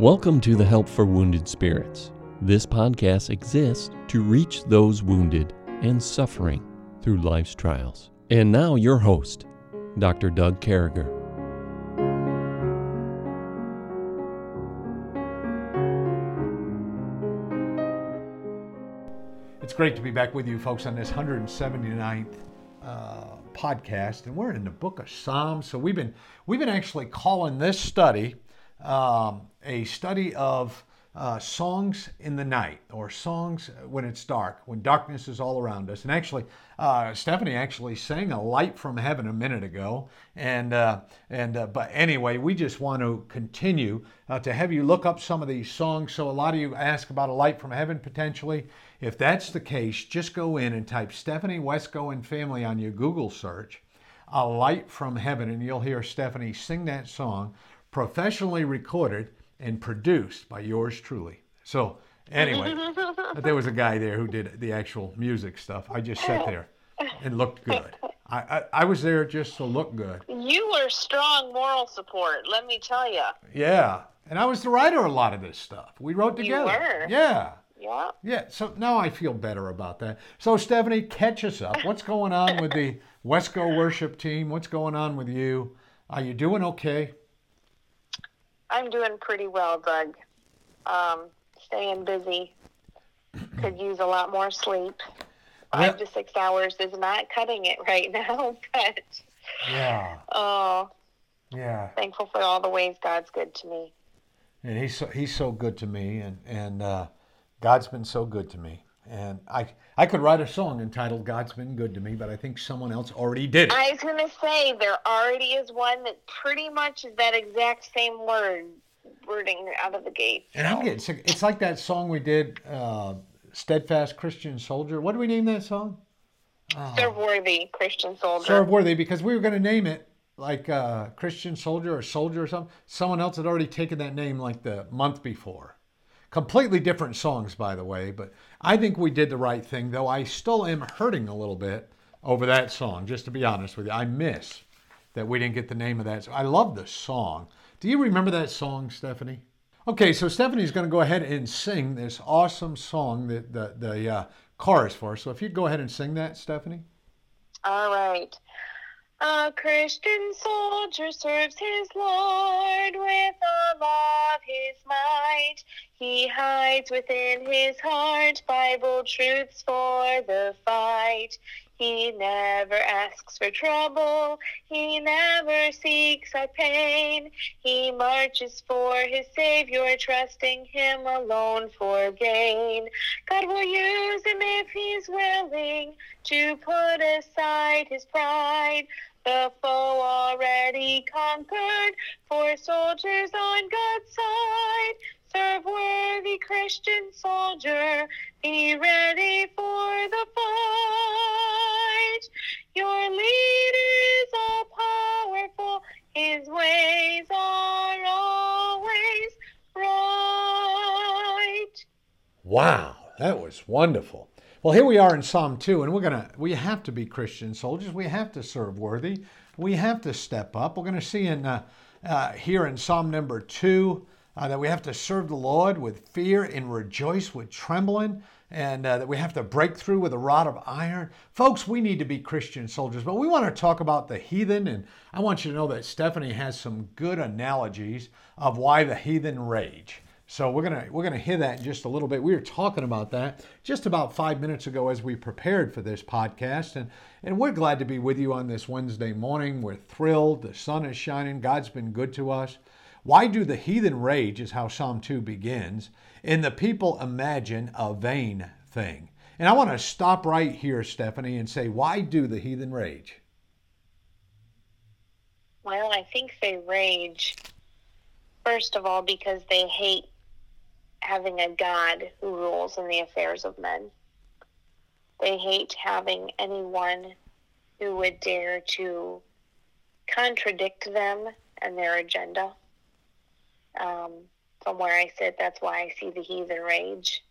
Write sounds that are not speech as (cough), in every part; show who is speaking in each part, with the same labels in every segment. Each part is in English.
Speaker 1: Welcome to the Help for Wounded Spirits. This podcast exists to reach those wounded and suffering through life's trials. And now, your host, Dr. Doug Carriger.
Speaker 2: It's great to be back with you folks on this 179th uh, podcast, and we're in the book of Psalms. So we've been we've been actually calling this study um, a study of uh, songs in the night or songs when it's dark, when darkness is all around us. And actually, uh, Stephanie actually sang a light from heaven a minute ago. And uh, and uh, but anyway, we just want to continue uh, to have you look up some of these songs. So a lot of you ask about a light from heaven potentially. If that's the case, just go in and type Stephanie Wesco and family on your Google search, a light from heaven, and you'll hear Stephanie sing that song, professionally recorded and produced by yours truly. So anyway, (laughs) there was a guy there who did the actual music stuff. I just sat there and looked good. I, I, I was there just to look good.
Speaker 3: You were strong moral support, let me tell you.
Speaker 2: Yeah, and I was the writer of a lot of this stuff. We wrote
Speaker 3: You
Speaker 2: together.
Speaker 3: were.
Speaker 2: Yeah.
Speaker 3: Yeah.
Speaker 2: Yeah, so now I feel better about that. So, Stephanie, catch us up. What's going on with the (laughs) Wesco worship team? What's going on with you? Are you doing okay?
Speaker 3: I'm doing pretty well, Doug. Um, staying busy. Could use a lot more sleep. Five
Speaker 2: Yeah.
Speaker 3: to six hours is not cutting it right (laughs) now, but
Speaker 2: Yeah,
Speaker 3: oh,
Speaker 2: yeah.
Speaker 3: thankful for all the ways God's good to me.
Speaker 2: And he's so, he's so good to me, and and uh, God's been so good to me. And I I could write a song entitled "God's Been Good to Me," but I think someone else already did it.
Speaker 3: I was gonna say there already is one that pretty much is that exact same word wording out of the gate.
Speaker 2: And I'm getting sick. It's like that song we did, uh, "Steadfast Christian Soldier." What do we name that song?
Speaker 3: Serve worthy Christian soldier.
Speaker 2: Serve worthy because we were going to name it like uh, Christian Soldier or Soldier or something. Someone else had already taken that name like the month before. Completely different songs, by the way, but I think we did the right thing, though I still am hurting a little bit over that song, just to be honest with you. I miss that we didn't get the name of that. I love the song. Do you remember that song, Stephanie? Okay, so Stephanie's going to go ahead and sing this awesome song, the, the, the uh, chorus for. So if you'd go ahead and sing that, Stephanie.
Speaker 3: All right. A Christian soldier serves his Lord with all of his might. He hides within his heart Bible truths for the fight. He never asks for trouble. He never seeks our pain. He marches for his Savior, trusting him alone for gain. God will use him if he's willing to put aside his pride. The foe already conquered, for soldiers on God's side. Serve worthy Christian soldier, be ready for the fight. Your leader is all powerful, his ways are always right.
Speaker 2: Wow, that was wonderful. Well, here we are in Psalm 2, and we're going to, we have to be Christian soldiers. We have to serve worthy. We have to step up. We're going to see in uh, uh, here in Psalm number 2 uh, that we have to serve the Lord with fear and rejoice with trembling, and uh, that we have to break through with a rod of iron. Folks, we need to be Christian soldiers, but we want to talk about the heathen, and I want you to know that Stephanie has some good analogies of why the heathen rage. So we're gonna we're gonna hear that in just a little bit. We were talking about that just about five minutes ago as we prepared for this podcast, and and we're glad to be with you on this Wednesday morning. We're thrilled. The sun is shining. God's been good to us. Why do the heathen rage? Is how Psalm two begins, and the people imagine a vain thing. And I want to stop right here, Stephanie, and say, why do the heathen rage?
Speaker 3: Well, I think they rage, first of all, because they hate having a God who rules in the affairs of men. They hate having anyone who would dare to contradict them and their agenda. Um, from where I sit, that's why I see the heathen rage.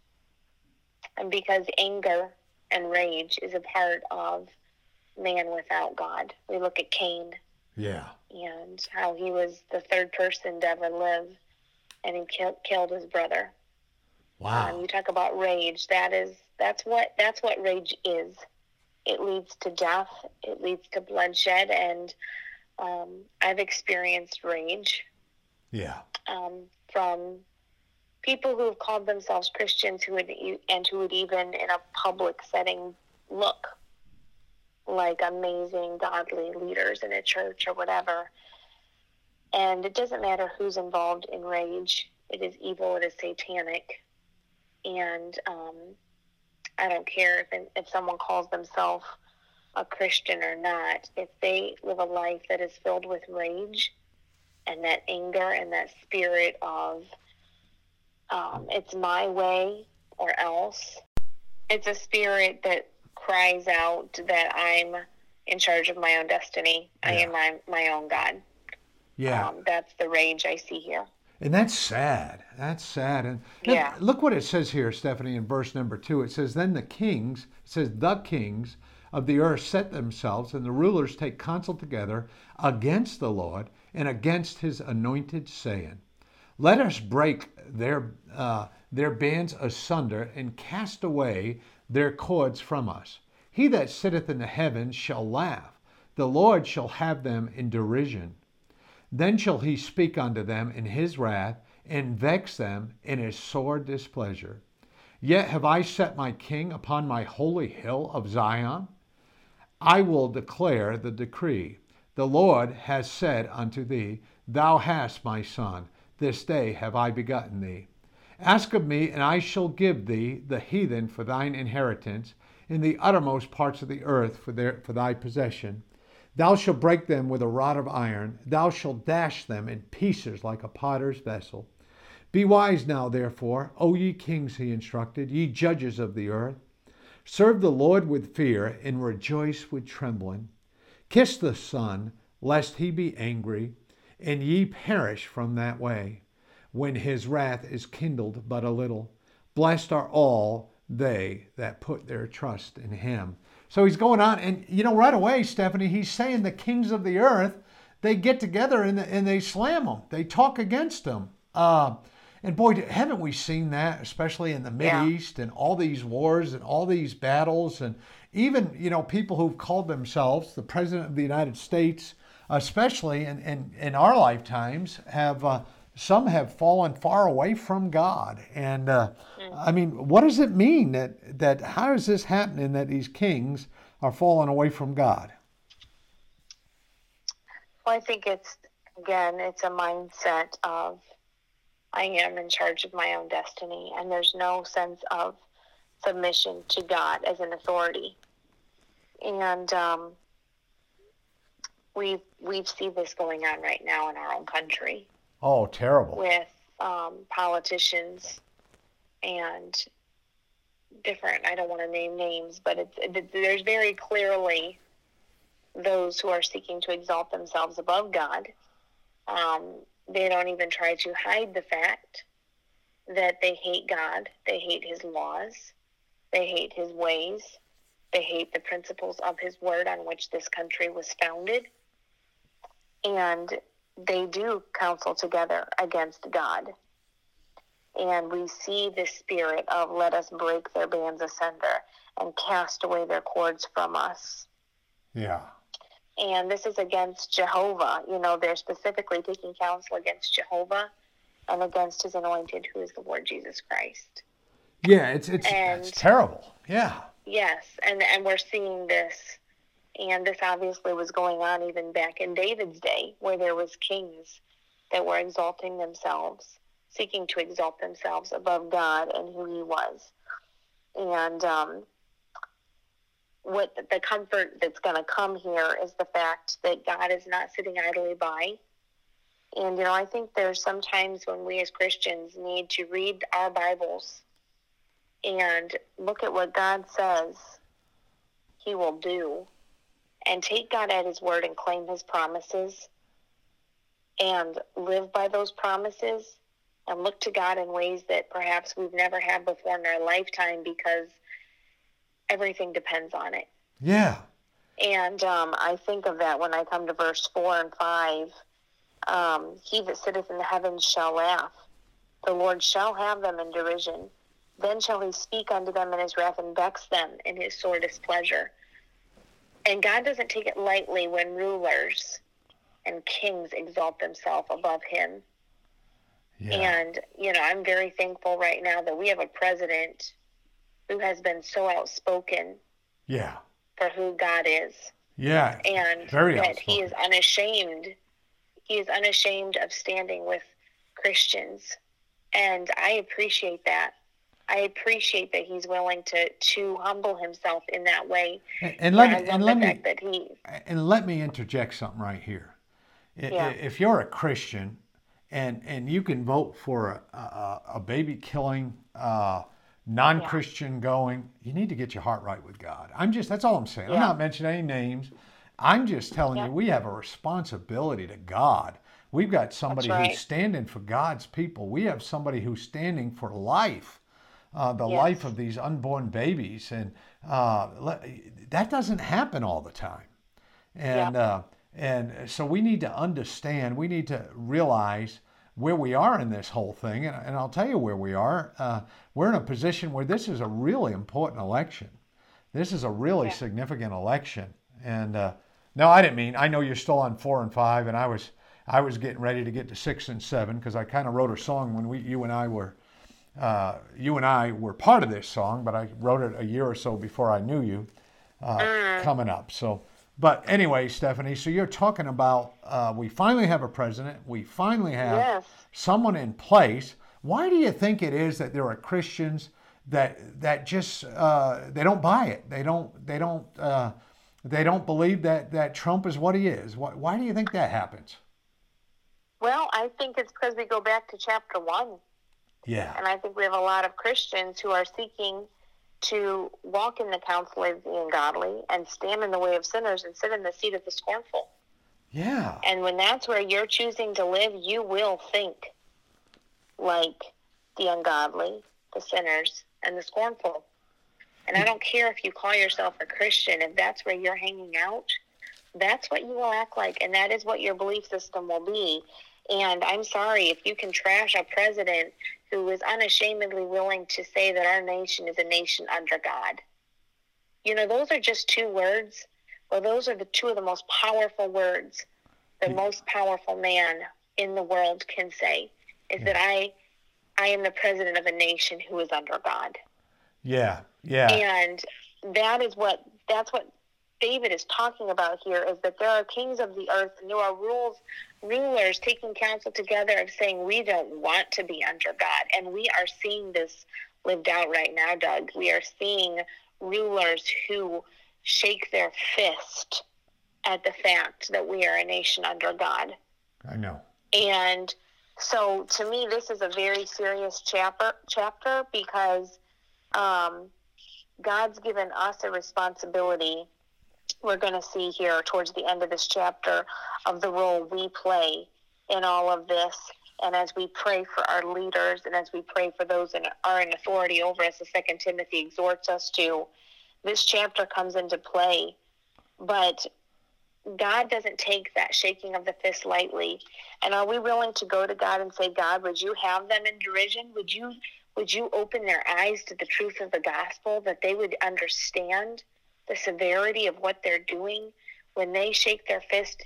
Speaker 3: And because anger and rage is a part of man without God. We look at Cain
Speaker 2: Yeah.
Speaker 3: and how he was the third person to ever live and he killed, killed his brother.
Speaker 2: Wow.
Speaker 3: Um, you talk about rage. That is that's what that's what rage is. It leads to death. It leads to bloodshed, and um, I've experienced rage
Speaker 2: yeah.
Speaker 3: um, from people who have called themselves Christians who would and who would even in a public setting look like amazing godly leaders in a church or whatever. And it doesn't matter who's involved in rage. It is evil. It is satanic. And um, I don't care if if someone calls themselves a Christian or not. If they live a life that is filled with rage and that anger and that spirit of um, it's my way or else, it's a spirit that cries out that I'm in charge of my own destiny. I am my, my own God.
Speaker 2: Yeah.
Speaker 3: Um, that's the range I see here.
Speaker 2: And that's sad. That's sad. And look-
Speaker 3: Yeah.
Speaker 2: look what it says here, Stephanie, in verse number two. It says, Then the kings, it says, the kings of the earth set themselves, and the rulers take counsel together against the Lord and against his anointed, saying, Let us break their, uh, their bands asunder and cast away their cords from us. He that sitteth in the heavens shall laugh, the Lord shall have them in derision. Then shall he speak unto them in his wrath, and vex them in his sore displeasure. Yet have I set my king upon my holy hill of Zion. I will declare the decree. The Lord has said unto thee, Thou hast my son, this day have I begotten thee. Ask of me, and I shall give thee the heathen for thine inheritance, in the uttermost parts of the earth for, their, for thy possession. Thou shalt break them with a rod of iron, thou shalt dash them in pieces like a potter's vessel. Be wise now, therefore, O ye kings, he instructed, ye judges of the earth. Serve the Lord with fear, and rejoice with trembling. Kiss the Son, lest he be angry, and ye perish from that way, when his wrath is kindled but a little. Blessed are all they that put their trust in him. So he's going on, and you know, right away, Stephanie, he's saying the kings of the earth, they get together and, and they slam him. They talk against him. Uh, and boy, haven't we seen that, especially in the
Speaker 3: Yeah.
Speaker 2: Middle East and all these wars and all these battles, and even you know people who've called themselves the president of the United States, especially in in, in our lifetimes, have uh, some have fallen far away from God. And uh, I mean, what does it mean that that how is this happening that these kings are falling away from God?
Speaker 3: Well, I think it's again, it's a mindset of I am in charge of my own destiny, and there's no sense of submission to God as an authority. And um, we we see this going on right now in our own country
Speaker 2: Oh, terrible!
Speaker 3: with um, politicians and different. I don't want to name names, but it's, it, there's very clearly those who are seeking to exalt themselves above God. Um, they don't even try to hide the fact that they hate God, they hate His laws, they hate His ways, they hate the principles of His word on which this country was founded, and they do counsel together against God. And we see the spirit of let us break their bands asunder and cast away their cords from us
Speaker 2: Yeah,
Speaker 3: and this is against Jehovah. You know, they're specifically taking counsel against Jehovah and against his anointed, who is the Lord Jesus Christ.
Speaker 2: yeah, it's it's
Speaker 3: And-
Speaker 2: it's terrible. Yeah,
Speaker 3: Yes, and and we're seeing this, and this obviously was going on even back in David's day, where there was kings that were exalting themselves, seeking to exalt themselves above God and who He was, and um, what the comfort that's going to come here is the fact that God is not sitting idly by. And you know, I think there's sometimes when we as Christians need to read our Bibles and look at what God says He will do and take God at His word and claim His promises and live by those promises and look to God in ways that perhaps we've never had before in our lifetime because everything depends on it.
Speaker 2: yeah,
Speaker 3: And um, I think of that when I come to verse 4 and 5. Um, he that sitteth in the heavens shall laugh. The Lord shall have them in derision. Then shall he speak unto them in his wrath and vex them in his sore displeasure. And God doesn't take it lightly when rulers and kings exalt themselves above him.
Speaker 2: Yeah.
Speaker 3: And, you know, I'm very thankful right now that we have a president who has been so outspoken
Speaker 2: yeah.
Speaker 3: for who God is.
Speaker 2: Yeah.
Speaker 3: And
Speaker 2: Very
Speaker 3: that he is unashamed. He is unashamed of standing with Christians. And I appreciate that. I appreciate that he's willing to, to humble himself in that way.
Speaker 2: And, and let me and let me
Speaker 3: that he
Speaker 2: and let me interject something right here.
Speaker 3: Yeah.
Speaker 2: If you're a Christian and and you can vote for a, a, a baby killing, uh, non-Christian going, you need to get your heart right with God. I'm just that's all I'm saying. I'm not mentioning any names. I'm just telling
Speaker 3: Yeah.
Speaker 2: you we have a responsibility to God. We've got somebody
Speaker 3: right.
Speaker 2: who's standing for God's people. We have somebody who's standing for life uh, the
Speaker 3: Yes.
Speaker 2: life of these unborn babies, and uh, le- that doesn't happen all the time. And uh, and so we need to understand. We need to realize where we are in this whole thing. And, and I'll tell you where we are. Uh, we're in a position where this is a really important election. This is a really
Speaker 3: Yeah.
Speaker 2: significant election. And uh, no, I didn't mean. I know you're still on four and five, and I was I was getting ready to get to six and seven because I kind of wrote a song when we you and I were uh, you and I were part of this song, but I wrote it a year or so before I knew you uh, coming up. So, but anyway, Stephanie, so you're talking about uh, we finally have a president, we finally have
Speaker 3: Yes.
Speaker 2: someone in place. Why do you think it is that there are Christians that that just uh, they don't buy it? They don't they don't uh, they don't believe that that Trump is what he is. Why, why do you think that happens?
Speaker 3: well, I think it's because we go back to chapter one.
Speaker 2: Yeah,
Speaker 3: And I think we have a lot of Christians who are seeking to walk in the counsel of the ungodly and stand in the way of sinners and sit in the seat of the scornful.
Speaker 2: yeah,
Speaker 3: And when that's where you're choosing to live, you will think like the ungodly, the sinners, and the scornful. And I mm. don't care if you call yourself a Christian, if that's where you're hanging out, that's what you will act like, and that is what your belief system will be. And I'm sorry if you can trash a president who is unashamedly willing to say that our nation is a nation under God. You know, those are just two words. Well, those are the two of the most powerful words the hmm. most powerful man in the world can say is that I I am the president of a nation who is under God.
Speaker 2: yeah, yeah,
Speaker 3: And that is what that's what David is talking about here is that there are kings of the earth and there are rules rulers taking counsel together of saying we don't want to be under God. And we are seeing this lived out right now, Doug. We are seeing rulers who shake their fist at the fact that we are a nation under God.
Speaker 2: I know.
Speaker 3: And so to me, this is a very serious chapter, chapter because um, God's given us a responsibility. We're going to see here towards the end of this chapter of the role we play in all of this. And as we pray for our leaders and as we pray for those that are in authority over us, as Second Timothy exhorts us to, this chapter comes into play. But God doesn't take that shaking of the fist lightly. And are we willing to go to God and say, God, would you have them in derision? Would you would you open their eyes to the truth of the gospel that they would understand the severity of what they're doing when they shake their fist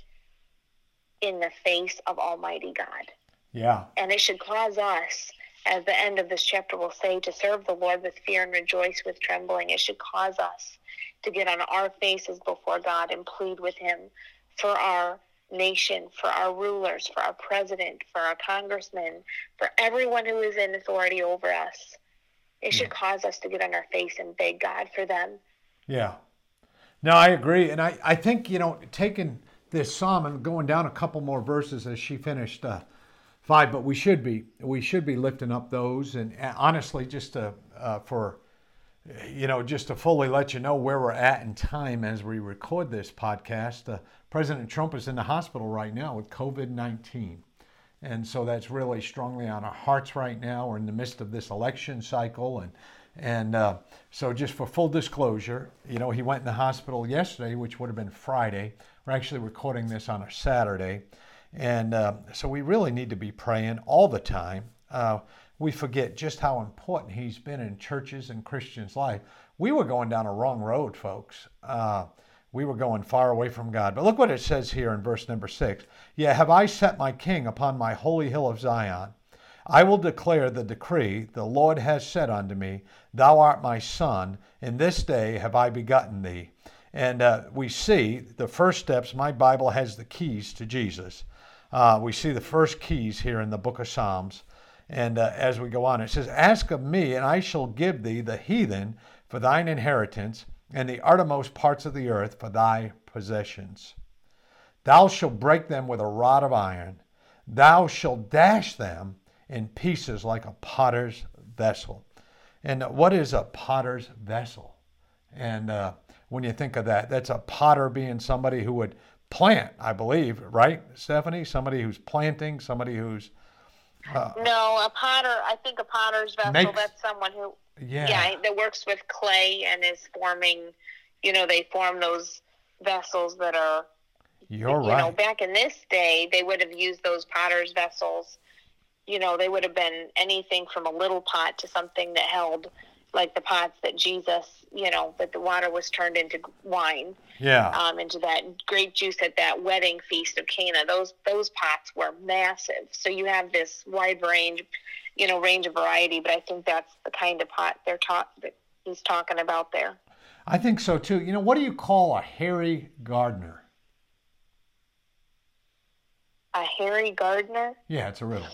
Speaker 3: in the face of Almighty God?
Speaker 2: Yeah,
Speaker 3: And it should cause us, as the end of this chapter will say, to serve the Lord with fear and rejoice with trembling. It should cause us to get on our faces before God and plead with Him for our nation, for our rulers, for our president, for our congressmen, for everyone who is in authority over us. It should cause us to get on our face and beg God for them.
Speaker 2: yeah. No, I agree, and I, I think you know taking this psalm and going down a couple more verses as she finished uh, five, but we should be we should be lifting up those, and uh, honestly, just to, uh, for you know, just to fully let you know where we're at in time as we record this podcast, uh, President Trump is in the hospital right now with COVID 19. And so that's really strongly on our hearts right now. We're in the midst of this election cycle. And, and uh, so, just for full disclosure, you know, he went in the hospital yesterday, which would have been Friday. We're actually recording this on a Saturday. And uh, so, we really need to be praying all the time. Uh, we forget just how important he's been in churches and Christians' life. We were going down a wrong road, folks. Uh, we were going far away from God. But look what it says here in verse number six. Yeah, have I set my king upon my holy hill of Zion? I will declare the decree the Lord has said unto me, Thou art my son, and this day have I begotten thee. And uh, we see the first steps, my Bible has the keys to Jesus. Uh, we see the first keys here in the book of Psalms. And uh, as we go on, it says, Ask of me, and I shall give thee the heathen for thine inheritance, and the uttermost parts of the earth for thy possessions. Thou shalt break them with a rod of iron, thou shalt dash them in pieces like a potter's vessel. And what is a potter's vessel? And uh, when you think of that, that's a potter being somebody who would plant, I believe, right, Stephanie? Somebody who's planting, somebody who's.
Speaker 3: Uh, no, a potter, I think a potter's vessel, makes, that's someone who. Yeah. yeah, that works with clay and is forming, you know, they form those vessels that are.
Speaker 2: You're
Speaker 3: you
Speaker 2: right.
Speaker 3: know, back in this day, they would have used those potter's vessels you know, they would have been anything from a little pot to something that held like the pots that Jesus, you know, that the water was turned into wine.
Speaker 2: Yeah.
Speaker 3: Um, into that grape juice at that wedding feast of Cana. Those those pots were massive. So you have this wide range, you know, range of variety. But I think that's the kind of pot they're taught that he's talking about there.
Speaker 2: I think so too. You know, what do you call a hairy gardener?
Speaker 3: A hairy gardener?
Speaker 2: Yeah, it's a riddle.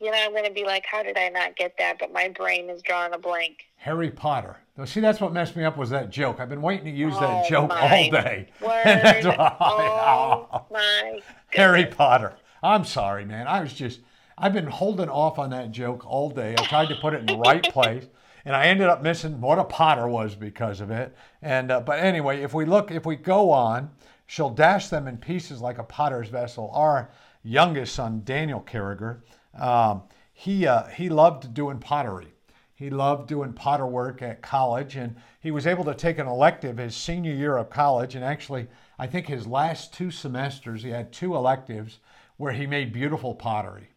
Speaker 3: You know, I'm going to be like, how did I not get that? But my brain is drawing a blank.
Speaker 2: Harry Potter. See, that's what messed me up was that joke. I've been waiting to use oh that joke all day. (laughs)
Speaker 3: Word. that's why. Oh, oh. my. (laughs) Goodness.
Speaker 2: Harry Potter. I'm sorry, man. I was just, I've been holding off on that joke all day. I tried to put it in the right (laughs) place. And I ended up missing what a Potter was because of it. And uh, but anyway, if we look, if we go on, she'll dash them in pieces like a potter's vessel. Our youngest son, Daniel Carriger, um, he, uh, he loved doing pottery. He loved doing potter work at college, and he was able to take an elective his senior year of college. And actually, I think his last two semesters, he had two electives where he made beautiful pottery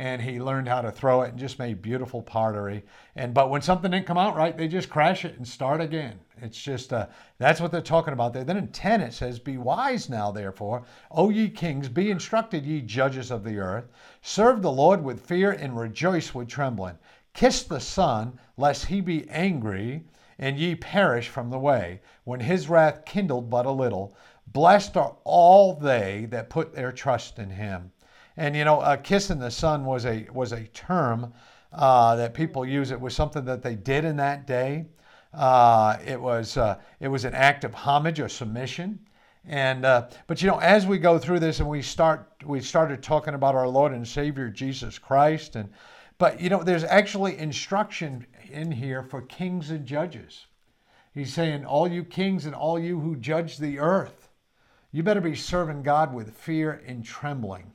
Speaker 2: and he learned how to throw it and just made beautiful pottery. And but when something didn't come out right, they just crash it and start again. It's just uh, that's what they're talking about there. Then in ten it says, "Be wise now, therefore, O ye kings, be instructed, ye judges of the earth. Serve the Lord with fear and rejoice with trembling. Kiss the Son, lest he be angry." And ye perish from the way, when his wrath kindled but a little. Blessed are all they that put their trust in him. And you know, uh, kissing the Son was a was a term uh, that people use. It was something that they did in that day. Uh, it was uh, it was an act of homage or submission. And uh, but you know, as we go through this and we start we started talking about our Lord and Savior Jesus Christ, and but you know, there's actually instruction in here for kings and judges. He's saying, all you kings and all you who judge the earth, you better be serving God with fear and trembling.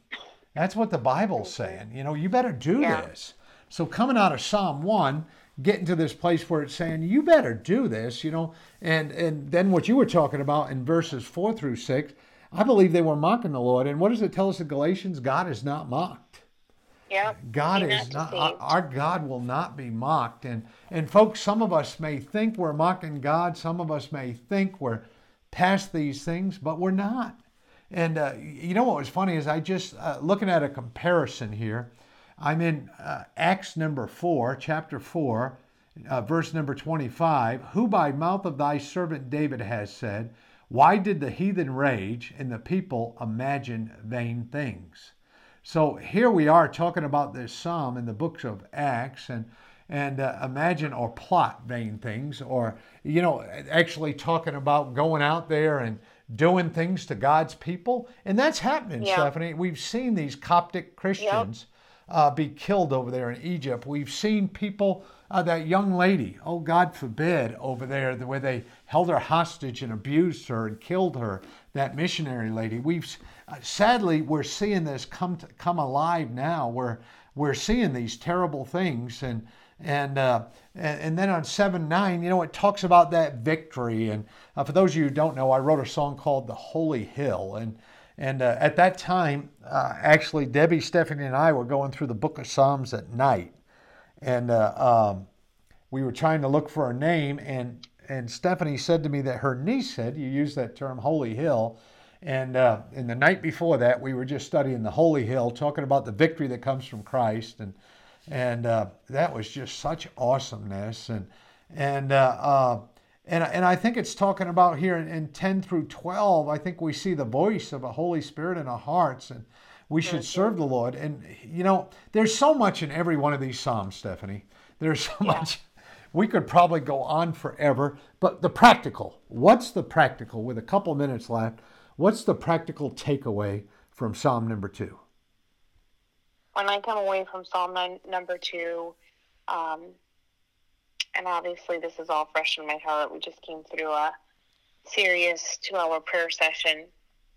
Speaker 2: That's what the Bible's saying. You know, you better do yeah. this. So coming out of Psalm 1, getting to this place where it's saying you better do this, you know, and and then what you were talking about in verses 4 through 6, I believe they were mocking the Lord. And what does it tell us in Galatians? God is not mocked.
Speaker 3: Yeah.
Speaker 2: God is not, not our, God will not be mocked. And and folks, some of us may think we're mocking God, some of us may think we're past these things, but we're not. And uh, you know what was funny is I just uh, looking at a comparison here. I'm in uh, Acts number four, chapter four, uh, verse number 25. Who by mouth of thy servant David has said, Why did the heathen rage and the people imagine vain things? So here we are talking about this psalm in the books of Acts and and uh, imagine or plot vain things or you know actually talking about going out there and doing things to God's people. And that's happening, yeah. Stephanie. We've seen these Coptic Christians yep. uh, be killed over there in Egypt. We've seen people, uh, that young lady, oh God forbid, over there the where they held her hostage and abused her and killed her, that missionary lady. We've uh, sadly we're seeing this come to, come alive now. Where we're seeing these terrible things and and, uh, and, and then on 7 9, you know, it talks about that victory. And uh, for those of you who don't know, I wrote a song called The Holy Hill. And, And uh, at that time, uh, actually, Debbie, Stephanie, and I were going through the book of Psalms at night. And uh, um, we were trying to look for a name. And, and Stephanie said to me that her niece said, you use that term, Holy Hill. And uh, in the night before that, we were just studying the Holy Hill, talking about the victory that comes from Christ. And, and uh, that was just such awesomeness. And, and uh, and, and I think it's talking about here in, in 10 through 12, I think we see the voice of a Holy Spirit in our hearts and we should serve the Lord. And, you know, there's so much in every one of these Psalms, Stephanie. There's so yeah. much. We could probably go on forever. But the practical, what's the practical, with a couple minutes left, what's the practical takeaway from Psalm number two?
Speaker 3: When I come away from Psalm nine, number two, um, and obviously this is all fresh in my heart. We just came through a serious two hour prayer session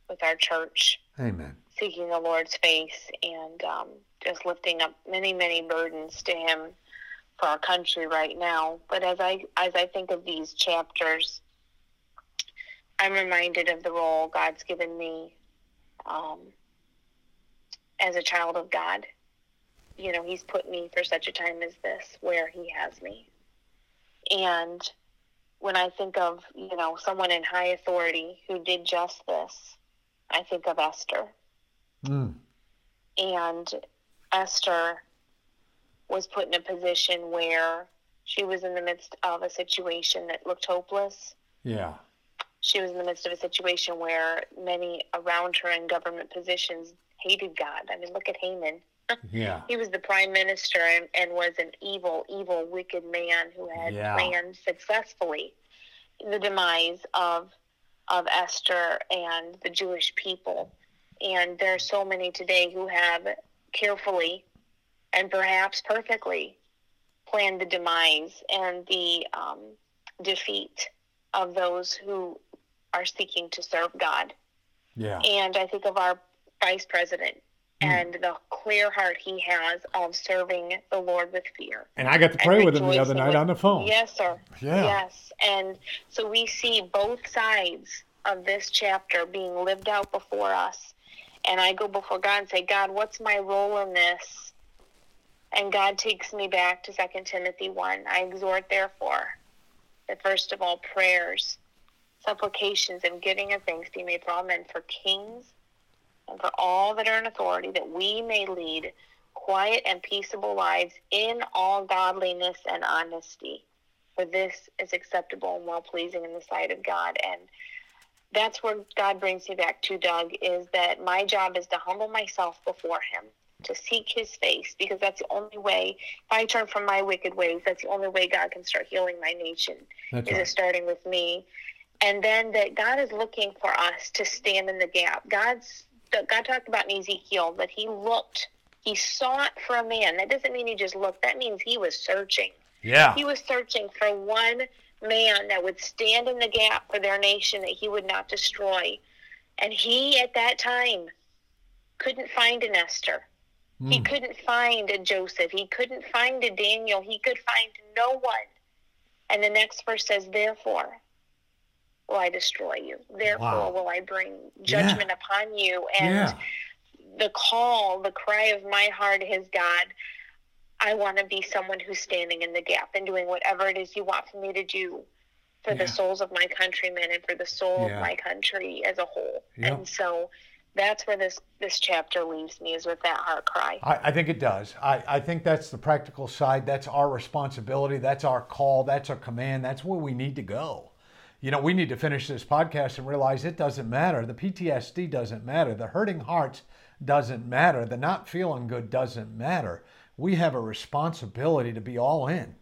Speaker 3: with our church.
Speaker 2: Amen.
Speaker 3: Seeking the Lord's face and um, just lifting up many, many burdens to Him for our country right now. But as I as I think of these chapters, I'm reminded of the role God's given me um, as a child of God. You know, He's put me for such a time as this, where He has me. And when I think of, you know, someone in high authority who did just this, I think of Esther. Mm. And Esther was put in a position where she was in the midst of a situation that looked hopeless.
Speaker 2: Yeah.
Speaker 3: She was in the midst of a situation where many around her in government positions hated God. I mean, look at Haman. (laughs)
Speaker 2: Yeah.
Speaker 3: he was the prime minister and, and was an evil, evil, wicked man who had yeah. planned successfully the demise of of Esther and the Jewish people. And there are so many today who have carefully and perhaps perfectly planned the demise and the um, defeat of those who are seeking to serve God.
Speaker 2: Yeah.
Speaker 3: And I think of our vice president, Hmm. and the clear heart he has of serving the Lord with fear.
Speaker 2: And I got to pray with him the other night with, on the phone.
Speaker 3: Yes, sir.
Speaker 2: Yeah.
Speaker 3: Yes. And so we see both sides of this chapter being lived out before us. And I go before God and say, God, what's my role in this? And God takes me back to 2 Timothy 1. I exhort, therefore, that first of all, prayers, supplications, and giving of thanks be made for all men, for kings and for all that are in authority, that we may lead quiet and peaceable lives in all godliness and honesty. For this is acceptable and well pleasing in the sight of God. And that's where God brings me back to, Doug, is that my job is to humble myself before Him, to seek His face, because that's the only way. If I turn from my wicked ways, that's the only way God can start healing my nation. That's is right. it starting with me? And then that God is looking for us to stand in the gap. God's God talked about in Ezekiel that he looked, he sought for a man. That doesn't mean he just looked. That means he was searching.
Speaker 2: Yeah.
Speaker 3: He was searching for one man that would stand in the gap for their nation that he would not destroy. And he, at that time, couldn't find an Esther. Mm. He hmm. couldn't find a Joseph. He couldn't find a Daniel. He could find no one. And the next verse says, Therefore, will I destroy you. Therefore wow. will I bring judgment yeah. upon you. And yeah. the call, the cry of my heart is God, I want to be someone who's standing in the gap and doing whatever it is you want for me to do for yeah. the souls of my countrymen and for the soul of my country as a whole. Yep. And so that's where this this chapter leaves me is with that heart cry.
Speaker 2: I, I, think it does. I, I think that's the practical side. That's our responsibility. That's our call. That's our command. That's where we need to go you know, we need to finish this podcast and realize it doesn't matter. The PTSD doesn't matter. The hurting hearts doesn't matter. The not feeling good doesn't matter. We have a responsibility to be all in.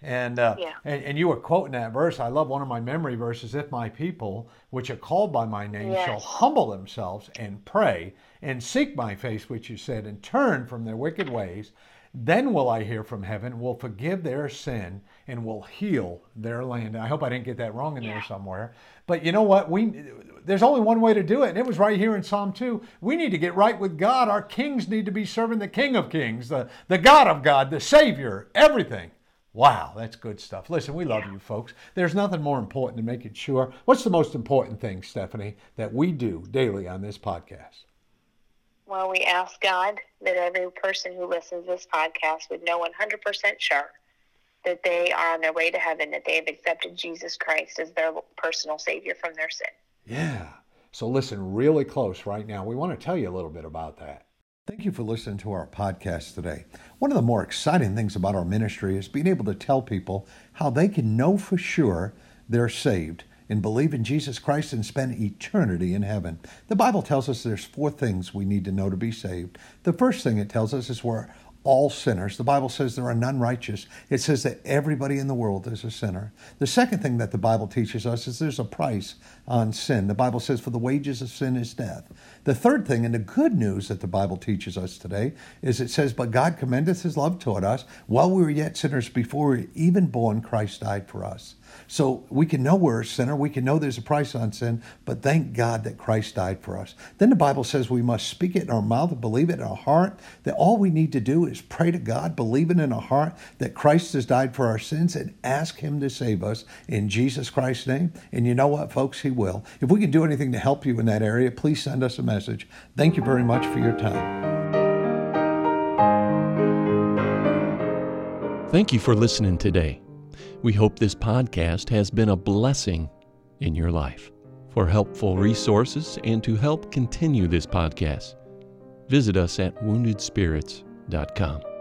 Speaker 2: And, uh, yeah. and, and you were quoting that verse. I love one of my memory verses. If my people, which are called by my name, yes. shall humble themselves and pray and seek my face, which you said, and turn from their wicked ways, then will I hear from heaven, will forgive their sin, and will heal their land. I hope I didn't get that wrong in yeah. there somewhere. But you know what? We there's only one way to do it, and it was right here in Psalm 2. We need to get right with God. Our kings need to be serving the King of Kings, the, the God of God, the Savior, everything. Wow, that's good stuff. Listen, we love you folks. There's nothing more important than making sure. What's the most important thing, Stephanie, that we do daily on this podcast?
Speaker 3: Well, we ask God that every person who listens to this podcast would know 100% sure that they are on their way to heaven, that they have accepted Jesus Christ as their personal Savior from their sin.
Speaker 2: Yeah. So listen really close right now. We want to tell you a little bit about that. Thank you for listening to our podcast today. One of the more exciting things about our ministry is being able to tell people how they can know for sure they're saved and believe in Jesus Christ and spend eternity in heaven. The Bible tells us there's four things we need to know to be saved. The first thing it tells us is we're all sinners. The Bible says there are none righteous. It says that everybody in the world is a sinner. The second thing that the Bible teaches us is there's a price on sin. The Bible says, for the wages of sin is death. The third thing, and the good news that the Bible teaches us today, is it says, But God commendeth his love toward us. While we were yet sinners, before we were even born, Christ died for us. So we can know we're a sinner. We can know there's a price on sin, but thank God that Christ died for us. Then the Bible says we must speak it in our mouth and believe it in our heart, that all we need to do is pray to God, believe it in our heart that Christ has died for our sins, and ask Him to save us in Jesus Christ's name. And you know what, folks? He will. If we can do anything to help you in that area, please send us a message. Thank you very much for your time.
Speaker 1: Thank you for listening today. We hope this podcast has been a blessing in your life. For helpful resources and to help continue this podcast, visit us at woundedspirits.com.